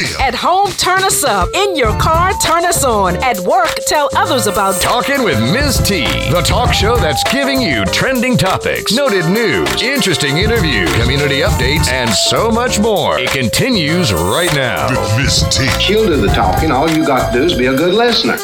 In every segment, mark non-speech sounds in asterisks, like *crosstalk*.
Reveal. At home, turn us up. In your car, turn us on. At work, tell others about Talking with Ms. T, the talk show that's giving you trending topics, noted news, interesting interviews, community updates, and so much more. It continues right now. With Miss T. She'll do the talking. All you got to do is be a good listener.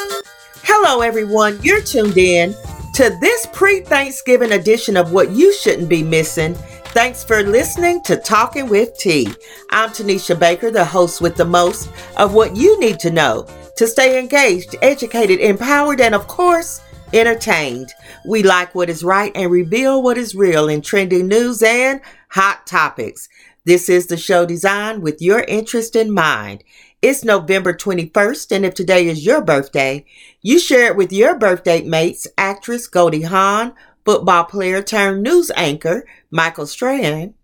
Hello, everyone. You're tuned in to this pre Thanksgiving edition of What You Shouldn't Be Missing. Thanks for listening to Talking with T. I'm Tanisha Baker, the host with the most of what you need to know to stay engaged, educated, empowered, and of course, entertained. We like what is right and reveal what is real in trending news and hot topics. This is the show designed with your interest in mind. It's November 21st, and if today is your birthday, you share it with your birthday mates, actress Goldie Hawn, football player turned news anchor Michael Strahan,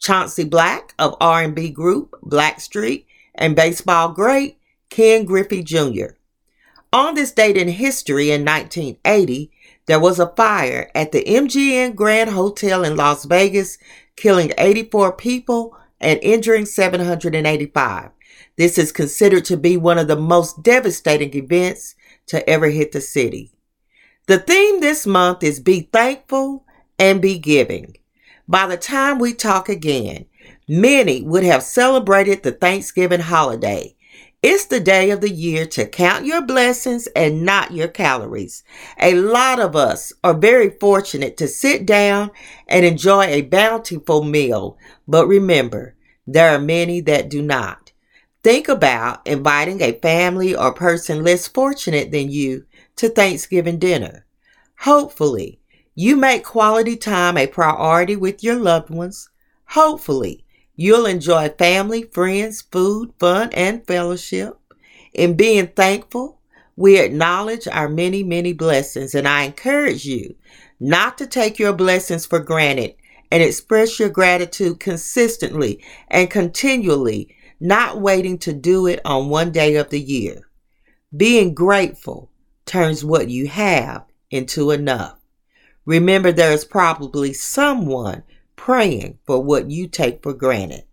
Chauncey Black of R&B group Blackstreet, and baseball great Ken Griffey Jr. On this date in history in 1980, there was a fire at the MGM Grand Hotel in Las Vegas, killing 84 people and injuring 785. This is considered to be one of the most devastating events to ever hit the city. The theme this month is Be Thankful and Be Giving. By the time we talk again, many would have celebrated the Thanksgiving holiday. It's the day of the year to count your blessings and not your calories. A lot of us are very fortunate to sit down and enjoy a bountiful meal, but remember, there are many that do not. Think about inviting a family or person less fortunate than you to Thanksgiving dinner. Hopefully, you make quality time a priority with your loved ones. Hopefully, you'll enjoy family, friends, food, fun, and fellowship. In being thankful, we acknowledge our many, many blessings, and I encourage you not to take your blessings for granted and express your gratitude consistently and continually not waiting to do it on one day of the year. Being grateful turns what you have into enough. Remember, there is probably someone praying for what you take for granted.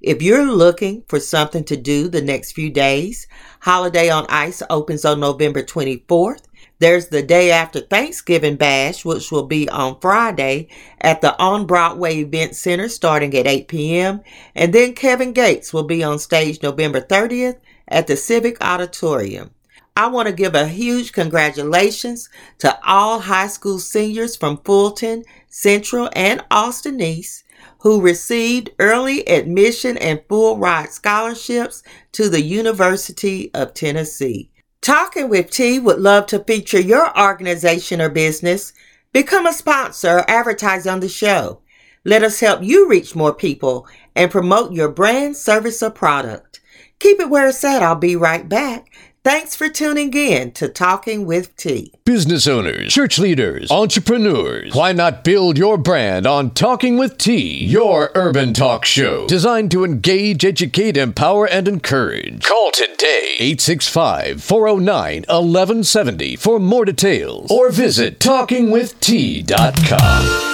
If you're looking for something to do the next few days, Holiday on Ice opens on November 24th there's the day after Thanksgiving Bash, which will be on Friday at the On Broadway Event Center starting at 8 p.m. And then Kevin Gates will be on stage November 30th at the Civic Auditorium. I want to give a huge congratulations to all high school seniors from Fulton, Central, and Austin East who received early admission and full ride scholarships to the University of Tennessee. Talking with T would love to feature your organization or business. Become a sponsor or advertise on the show. Let us help you reach more people and promote your brand, service, or product. Keep it where it's at. I'll be right back. Thanks for tuning in to Talking with T. Business owners, church leaders, entrepreneurs, why not build your brand on Talking with T, your urban talk show designed to engage, educate, empower, and encourage. Call today 865 409 1170 for more details or visit talkingwitht.com.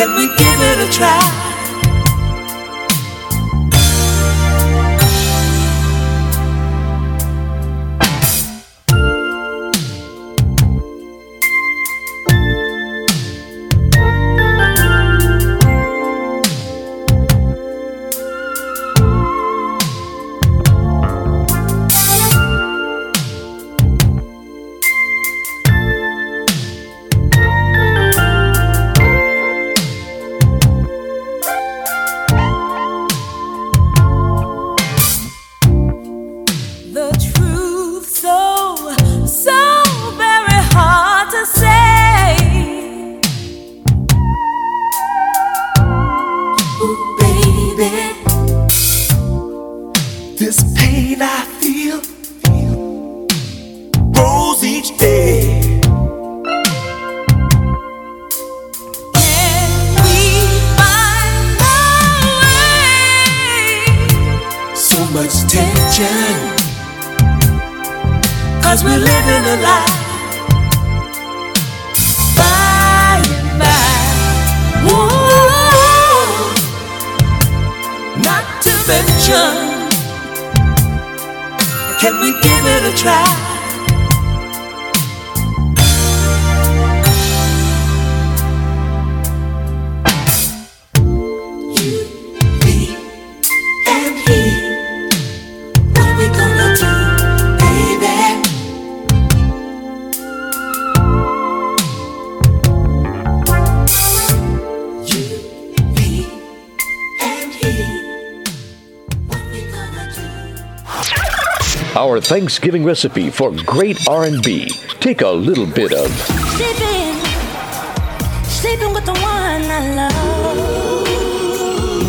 Can we give it a try? Living a lie. By by. Whoa. Not to mention. Can we give it a try? Our Thanksgiving recipe for great R&B. Take a little bit of Sleeping, sleeping with the one I love.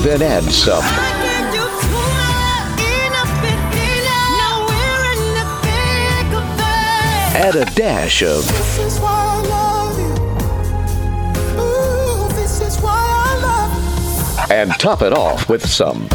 then add some I can't do too much, enough is enough. Now we're in the thick of it. add a dash of This is why I love you. Ooh, this is why I love you. and top it off with some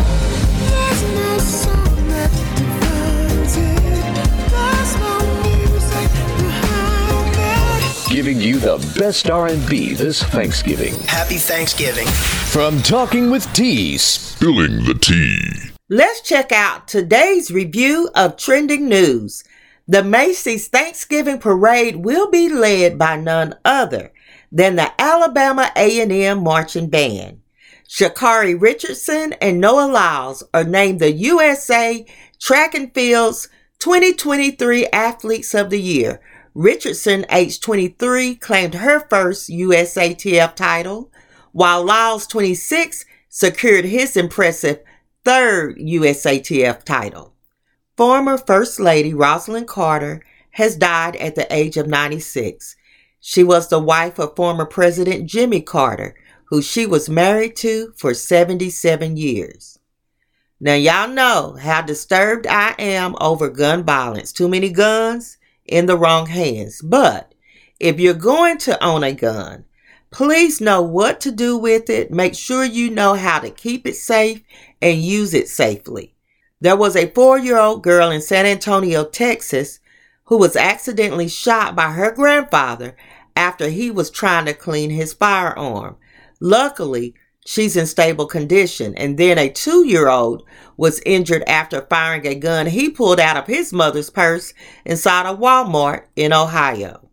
giving you the best R&B this Thanksgiving. Happy Thanksgiving. From Talking with T, Spilling the tea. Let's check out today's review of trending news. The Macy's Thanksgiving Parade will be led by none other than the Alabama A&M Marching Band. Sha'Carri Richardson and Noah Lyles are named the USA Track and Field's 2023 Athletes of the Year. Richardson, age 23, claimed her first USATF title, while Lyles, 26, secured his impressive third USATF title. Former First Lady Rosalynn Carter has died at the age of 96. She was the wife of former President Jimmy Carter, who she was married to for 77 years. Now, y'all know how disturbed I am over gun violence. Too many guns in the wrong hands. But if you're going to own a gun, please know what to do with it. Make sure you know how to keep it safe and use it safely. There was a four year old girl in San Antonio, Texas, who was accidentally shot by her grandfather after he was trying to clean his firearm. Luckily, she's in stable condition. And then a two year old was injured after firing a gun he pulled out of his mother's purse inside a Walmart in Ohio.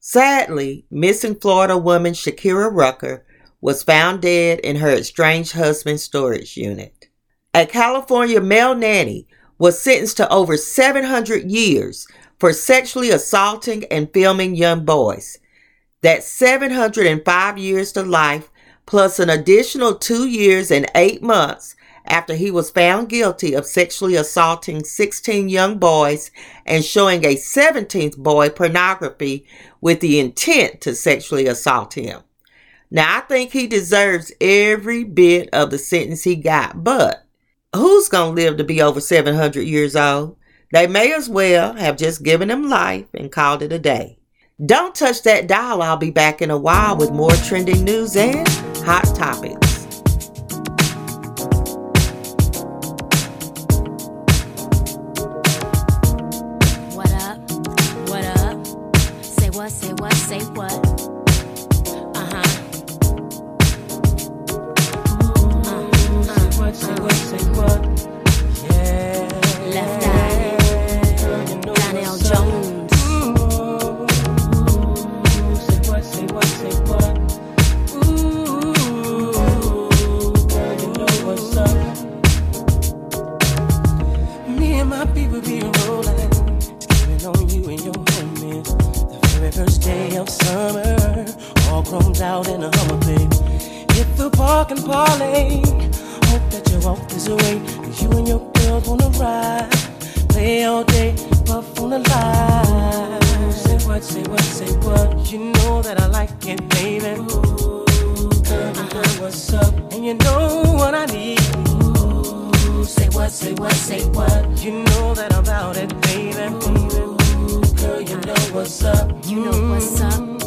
Sadly, missing Florida woman Shakira Rucker was found dead in her estranged husband's storage unit. A California male nanny was sentenced to over 700 years for sexually assaulting and filming young boys. That's 705 years to life plus an additional two years and eight months after he was found guilty of sexually assaulting 16 young boys and showing a 17th boy pornography with the intent to sexually assault him. Now, I think he deserves every bit of the sentence he got, but who's going to live to be over 700 years old? They may as well have just given him life and called it a day. Don't touch that dial. I'll be back in a while with more trending news and hot topics. Say what. You know that I like it, baby. Ooh, girl, you know what's up. And you know what I need. Ooh, say what, say what, say what. You know that about it, baby. Ooh, girl, you know what's up. You know what's up.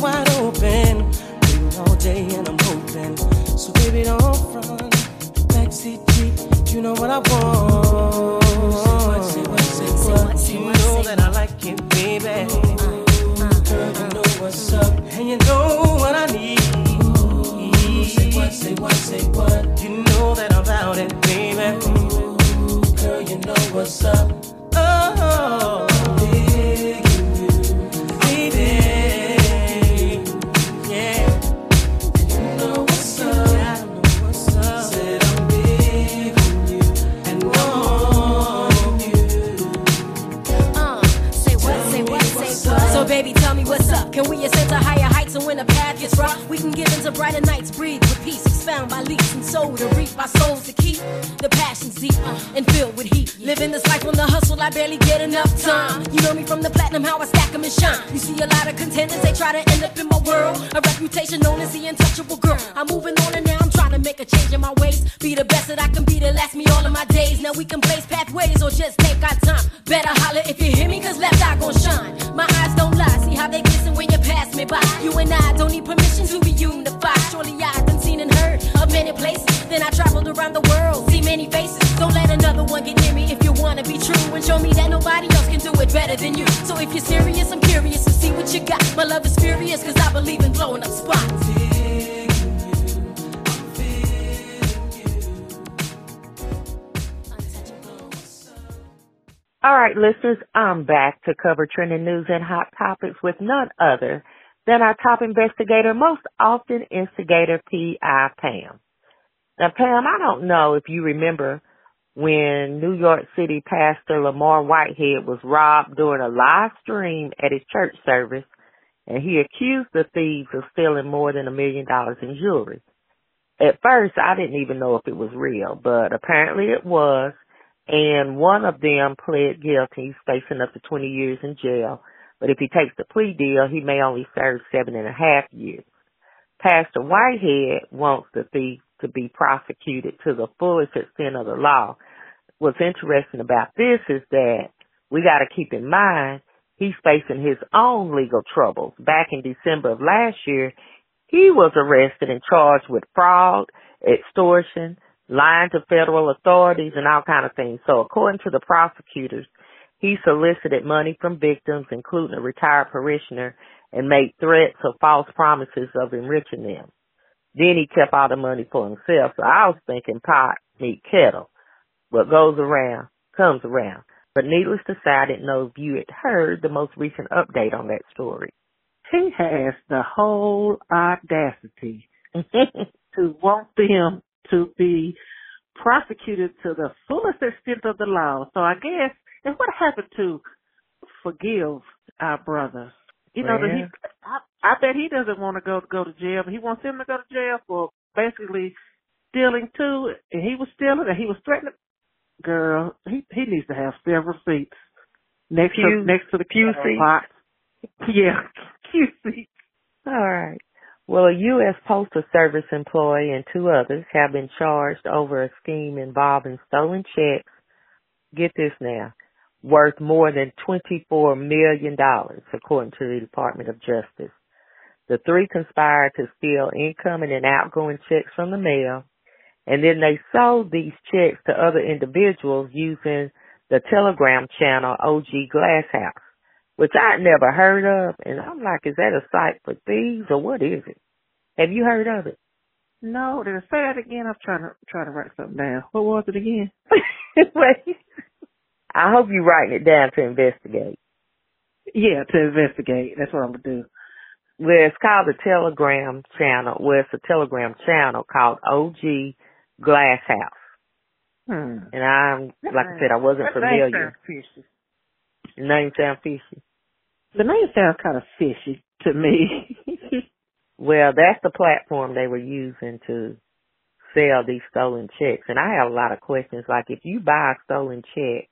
Wide open. Waiting all day and I'm hoping. So baby, don't front. Backseat Jeep, you know what I want. Say what, say what, say what. You know that I like it, baby. Girl, you know what's up, and you know what I need. Say what, say what, say what. You know that I'm about it, baby. Girl, you know what's up. Oh, we can give into brighter nights, breathe with peace, expound by leaps and soul to reap our souls to keep the passions deep and filled with heat. Living this life on the hustle, I barely get enough time. You know me from the platinum, how I stack 'em and shine. You see a lot of contenders, they try to end up in my world. A reputation known as the untouchable girl. I'm moving on and now I'm trying to make a change in my ways. Be the best that I can be to last me all of my days. Now we can blaze pathways or just take our time. Better holler if you hear me, cause left eye gon' shine. My eyes don't lie, see how they glisten when you me by. You and I don't need permission to be unified. Surely I done seen and heard of many places. Then I traveled around the world, see many faces. Don't let another one get near me if you wanna be true and show me that nobody else can do it better than you. So if you're serious, I'm curious to see what you got. My love is furious, cause I believe in blowing up spots. All right, listeners, I'm back to cover trending news and hot topics with none other than our top investigator, most often instigator P.I. Pam. Now, Pam, I don't know if you remember when New York City Pastor Lamar Whitehead was robbed during a live stream at his church service, and he accused the thieves of stealing more than a million dollars in jewelry. At first, I didn't even know if it was real, but apparently it was and one of them pled guilty. Facing up to 20 years in jail. But if he takes the plea deal, he may only serve seven and a half years. Pastor Whitehead wants the thief to be prosecuted to the fullest extent of the law. What's interesting about this is that we got to keep in mind he's facing his own legal troubles. Back in December of last year, he was arrested and charged with fraud, extortion, lying to federal authorities and all kind of things. So according to the prosecutors, he solicited money from victims, including a retired parishioner, and made threats or false promises of enriching them. Then he kept all the money for himself. So I was thinking pot meet kettle. What goes around comes around. But needless to say, I didn't know if you had heard the most recent update on that story. He has the whole audacity *laughs* to want them to be prosecuted to the fullest extent of the law. So I guess, and what happened to forgive our brother? You know, that he, I, I bet he doesn't want to go go to jail. But he wants him to go to jail for basically stealing too. And he was stealing, and he was threatening. Girl, he he needs to have several seats next Pew- to next to the pew pot. Yeah, *laughs* pew seats. All right. Well, a U.S. Postal Service employee and two others have been charged over a scheme involving stolen checks. Get this now, worth more than $24 million, according to the Department of Justice. The three conspired to steal incoming and outgoing checks from the mail, and then they sold these checks to other individuals using the Telegram channel OG Glasshouse which I'd never heard of. And I'm like, is that a site for thieves or what is it? Have you heard of it? No, did I say that again? I'm trying to trying to write something down. What was it again? *laughs* *laughs* Wait. I hope you're writing it down to investigate. Yeah, to investigate. That's what I'm gonna do. Well, it's called the Telegram channel. Well, it's a Telegram channel called OG Glass House. Hmm. And I'm, like I said, I wasn't That name familiar. sounds fishy. Name sound fishy. The name sounds kind of fishy to me. *laughs* Well, that's the platform they were using to sell these stolen checks. And I have a lot of questions like if you buy a stolen check,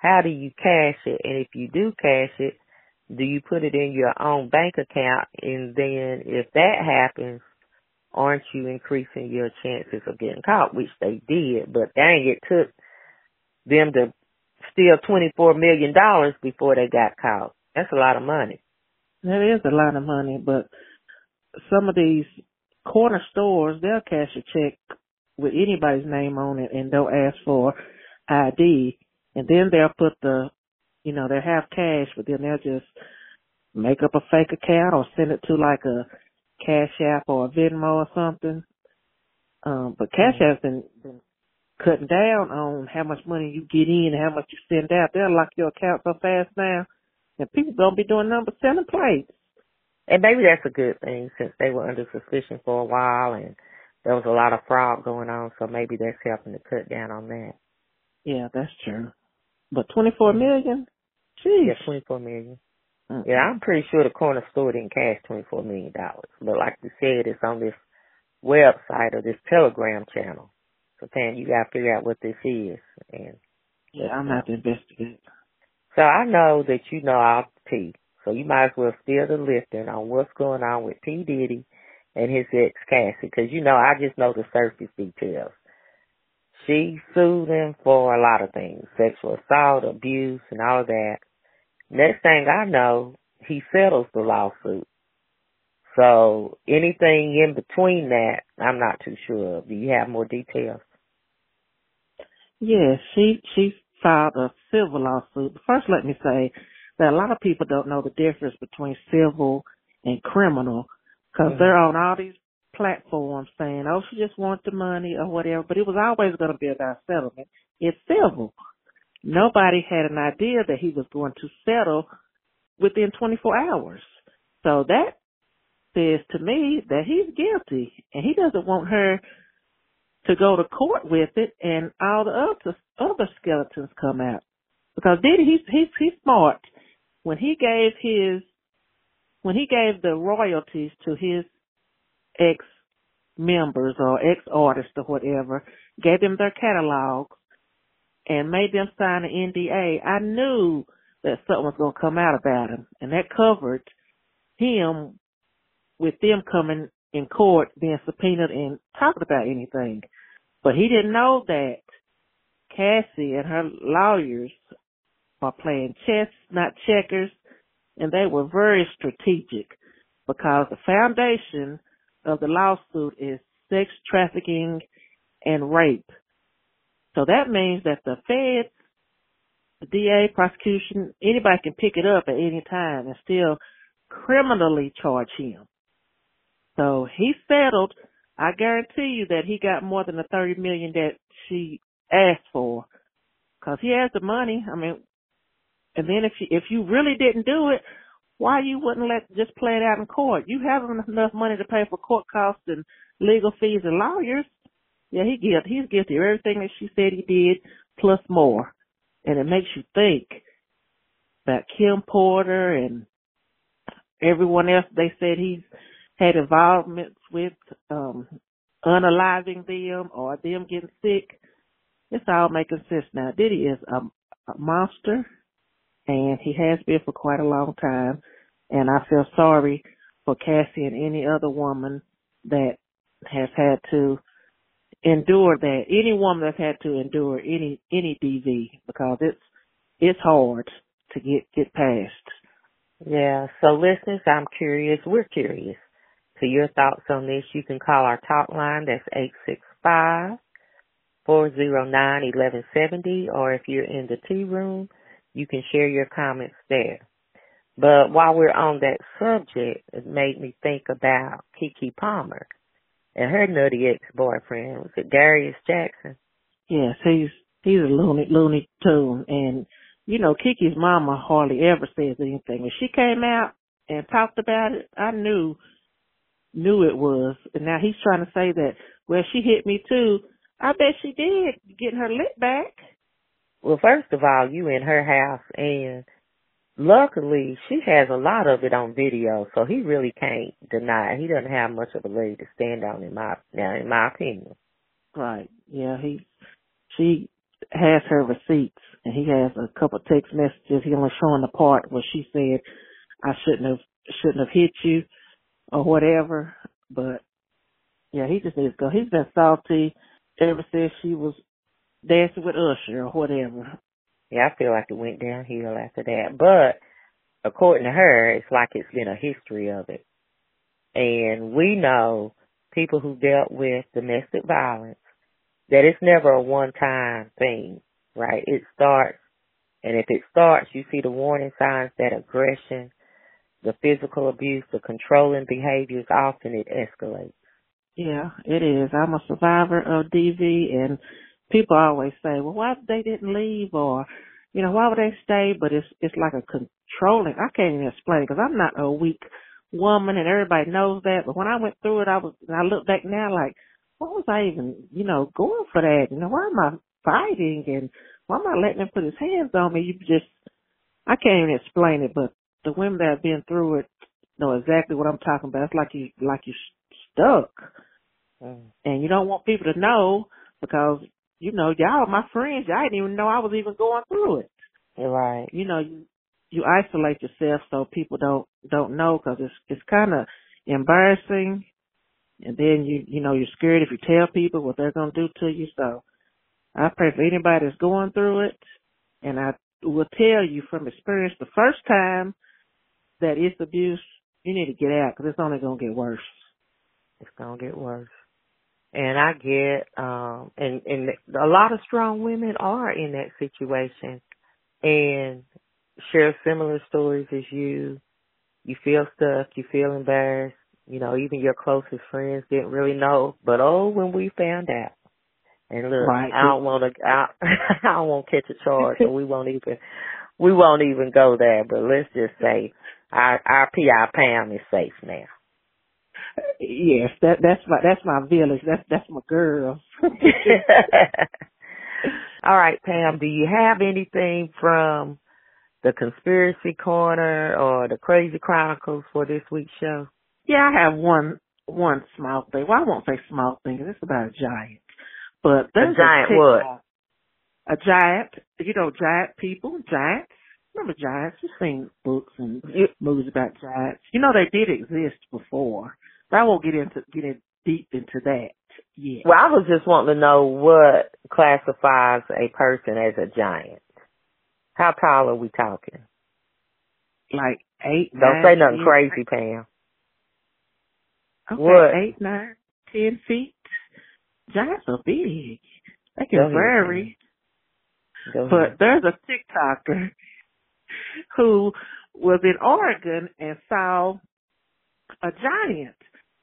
how do you cash it? And if you do cash it, do you put it in your own bank account? And then if that happens, aren't you increasing your chances of getting caught? Which they did, but dang, it took them to steal $24 million before they got caught. That's a lot of money. that is a lot of money, but some of these corner stores, they'll cash a check with anybody's name on it and they'll ask for ID. And then they'll put the, you know, they'll have cash, but then they'll just make up a fake account or send it to like a Cash App or a Venmo or something. Um, but Cash App's been, been cutting down on how much money you get in and how much you send out. They'll lock your account so fast now, and people gonna be doing number selling plates. And maybe that's a good thing since they were under suspicion for a while and there was a lot of fraud going on, so maybe that's helping to cut down on that. Yeah, that's true. But twenty four million, jeez. Yeah, twenty four million. Mm. Yeah, I'm pretty sure the corner store didn't cash twenty four million dollars. But like you said, it's on this website or this telegram channel. So Tan, you gotta figure out what this is and Yeah, I'm gonna have to investigate. so I know that you know all the tea. So you might as well steal the lifting on what's going on with P. Diddy and his ex Cassie, because you know I just know the surface details. She sued him for a lot of things, sexual assault, abuse, and all of that. Next thing I know, he settles the lawsuit. So anything in between that, I'm not too sure of. Do you have more details? Yeah, she she filed a civil lawsuit. First, let me say that a lot of people don't know the difference between civil and criminal because Mhm. they're on all these platforms saying, "Oh, she just wants the money" or whatever. But it was always going to be about settlement. It's civil. Nobody had an idea that he was going to settle within 24 hours. So that says to me that he's guilty and he doesn't want her to go to court with it and all the other other skeletons come out. Because Diddy he's he's he's smart. When he gave his when he gave the royalties to his ex members or ex artists or whatever, gave them their catalogs and made them sign an NDA, I knew that something was gonna come out about him. And that covered him with them coming in court being subpoenaed and talking about anything. But he didn't know that Cassie and her lawyers are playing chess, not checkers, and they were very strategic because the foundation of the lawsuit is sex trafficking and rape. So that means that the feds, the DA, prosecution, anybody can pick it up at any time and still criminally charge him. So he settled I guarantee you that he got more than the thirty million that she asked for, because he has the money. I mean, and then if you if you really didn't do it, why you wouldn't let just play it out in court? You have enough money to pay for court costs and legal fees and lawyers. Yeah, he guilty. He's guilty of everything that she said he did, plus more. And it makes you think about Kim Porter and everyone else they said he's had involvements with, um, unaliving them or them getting sick. It's all making sense now. Diddy is a, a monster and he has been for quite a long time. And I feel sorry for Cassie and any other woman that has had to endure that. Any woman that's had to endure any any DV because it's it's hard to get get past. Yeah. So listeners, I'm curious. We're curious to your thoughts on this. You can call our talk line. That's eight six five four zero nine eleven seventy. Or if you're in the tea room, you can share your comments there. But while we're on that subject, it made me think about Keke Palmer and her nutty ex-boyfriend. Was it Darius Jackson? Yes, he's he's a loony loony tune, and you know Keke's mama hardly ever says anything. When she came out and talked about it, I knew knew it was. And now he's trying to say that well she hit me too. I bet she did, getting her lip back. Well, first of all, you in her house, and luckily she has a lot of it on video, so he really can't deny. It. He doesn't have much of a leg to stand on, in my now, in my opinion. Right. Yeah. He. She has her receipts, and he has a couple of text messages. He only showing the part where she said, "I shouldn't have shouldn't have hit you," or whatever. But yeah, he just needs to go. He's been salty ever since she was dancing with Usher or whatever. Yeah, I feel like it went downhill after that. But according to her, it's like it's been a history of it. And we know people who dealt with domestic violence that it's never a one time thing, right? It starts and if it starts, you see the warning signs that aggression, the physical abuse, the controlling behaviors, often it escalates. Yeah, it is. I'm a survivor of DV and people always say, well, why they didn't leave or, you know, why would they stay? But it's, it's like a controlling, I can't even explain it because I'm not a weak woman and everybody knows that. But when I went through it, I was, and I look back now like, what was I even, you know, going for that? You know, why am I fighting and why am I letting him put his hands on me? You just, I can't even explain it, but the women that have been through it know exactly what I'm talking about. It's like you, like you stuck. Mm. And you don't want people to know because you know, y'all my friends. Y'all didn't even know I was even going through it. Right. You know, you you isolate yourself so people don't don't know because it's it's kind of embarrassing, and then you you know you're scared if you tell people what they're gonna do to you. So I pray for anybody that's going through it, and I will tell you from experience the first time that it's abuse, you need to get out because it's only gonna get worse. It's gonna get worse and I get um and and a lot of strong women are in that situation and share similar stories as you. You feel stuck, you feel embarrassed, you know, even your closest friends didn't really know. But oh when we found out. And look, right. I don't wanna I, *laughs* I don't want to catch a charge *laughs* so we won't even we won't even go there, but let's just say our our PI Pam is safe now. Yes, that that's my that's my village. That's that's my girl. *laughs* All right, Pam, do you have anything from the conspiracy corner or the crazy chronicles for this week's show? Yeah, I have one one small thing. Well, I won't say small thing. It's about a giant. But there's a giant a what? A giant. You know, giant people, giants. Remember giants? You've seen books and movies about giants. You know, they did exist before. But I won't get into getting deep into that yet. Well, I was just wanting to know what classifies a person as a giant. How tall are we talking? Like eight. Don't nine, say nothing ten, crazy, Pam. Okay, What? eight, nine, ten feet. Giants are big. They can vary. Go ahead. But there's a TikToker who was in Oregon and saw a giant.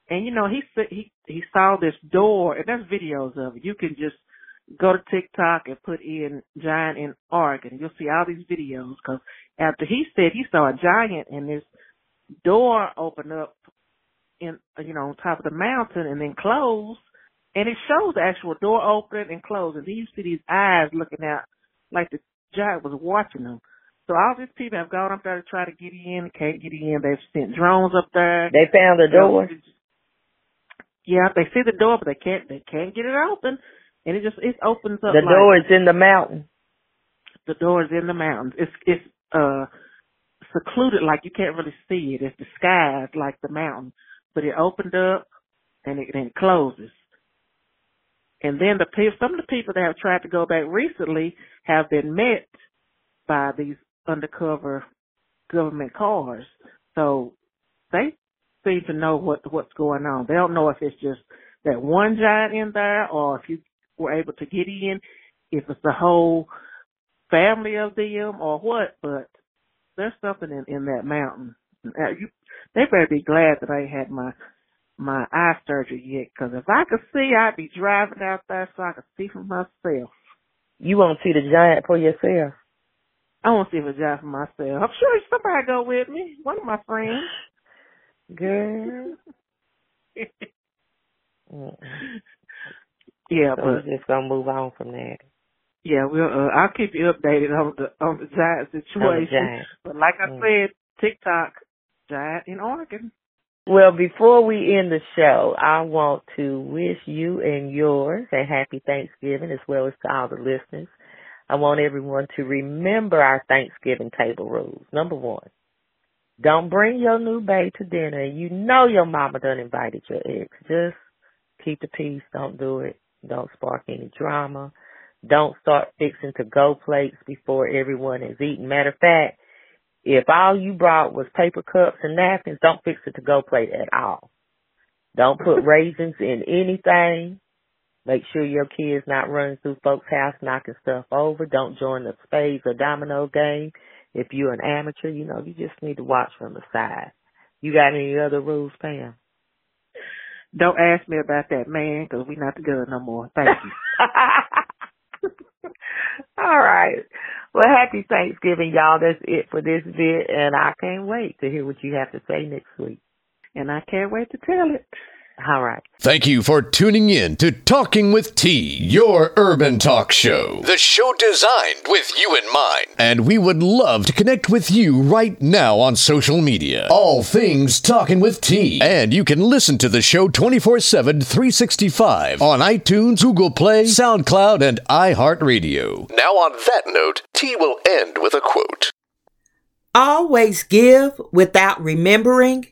And you know he said he he saw this door, and there's videos of it. You can just go to TikTok and put in giant in Oregon. You'll see all these videos because after he said he saw a giant and this door open up in you know on top of the mountain and then close, and it shows the actual door opening and closing. Then you see these eyes looking out like the giant was watching them. So all these people have gone up there to try to get in, can't get in. They've sent drones up there. They found the door. Yeah, they see the door, but they can't. They can't get it open, and it just it opens up. The like, door is in the mountain. the door is in the mountains. It's it's uh secluded, like you can't really see it. It's disguised like the mountain, but it opened up and it then closes. And then the people, some of the people that have tried to go back recently have been met by these undercover government cars. So they seem to know what what's going on. They don't know if it's just that one giant in there or if you were able to get in, if it's the whole family of them or what, but there's something in, in that mountain. Uh, You, they better be glad that I had my my eye surgery yet, because if I could see, I'd be driving out there so I could see for myself. You won't see the giant for yourself. I want to see if it's job for myself. I'm sure somebody go with me. One of my friends. Girl. *laughs* Yeah, So but we're just gonna move on from that. yeah, we'll. Uh, I'll keep you updated on the on the giant situation. giant. But like I Mm. said, TikTok giant in Oregon. Well, before we end the show, I want to wish you and yours a happy Thanksgiving as well as to all the listeners. I want everyone to remember our Thanksgiving table rules. Number one, don't bring your new babe to dinner. You know your mama done invited your ex. Just keep the peace. Don't do it. Don't spark any drama. Don't start fixing to go plates before everyone has eaten. Matter of fact, if all you brought was paper cups and napkins, don't fix it to go plate at all. Don't put *laughs* raisins in anything. Make sure your kids not running through folks' house knocking stuff over. Don't join the spades or domino game. If you're an amateur, you know, you just need to watch from the side. You got any other rules, Pam? Don't ask me about that man because we're not together no more. Thank you. *laughs* All right. Well, happy Thanksgiving, y'all. That's it for this bit, and I can't wait to hear what you have to say next week. and I can't wait to tell it. All right. Thank you for tuning in to Talking with T, your urban talk show. The show designed with you in mind. And we would love to connect with you right now on social media. All things Talking with T. And you can listen to the show 24 7, 365 on iTunes, Google Play, SoundCloud, and iHeartRadio. Now, on that note, T will end with a quote. Always give without remembering,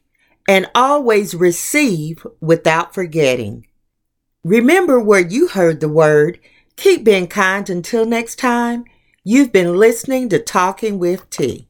and always receive without forgetting. Remember where you heard the word. Keep being kind until next time. You've been listening to Talking with T.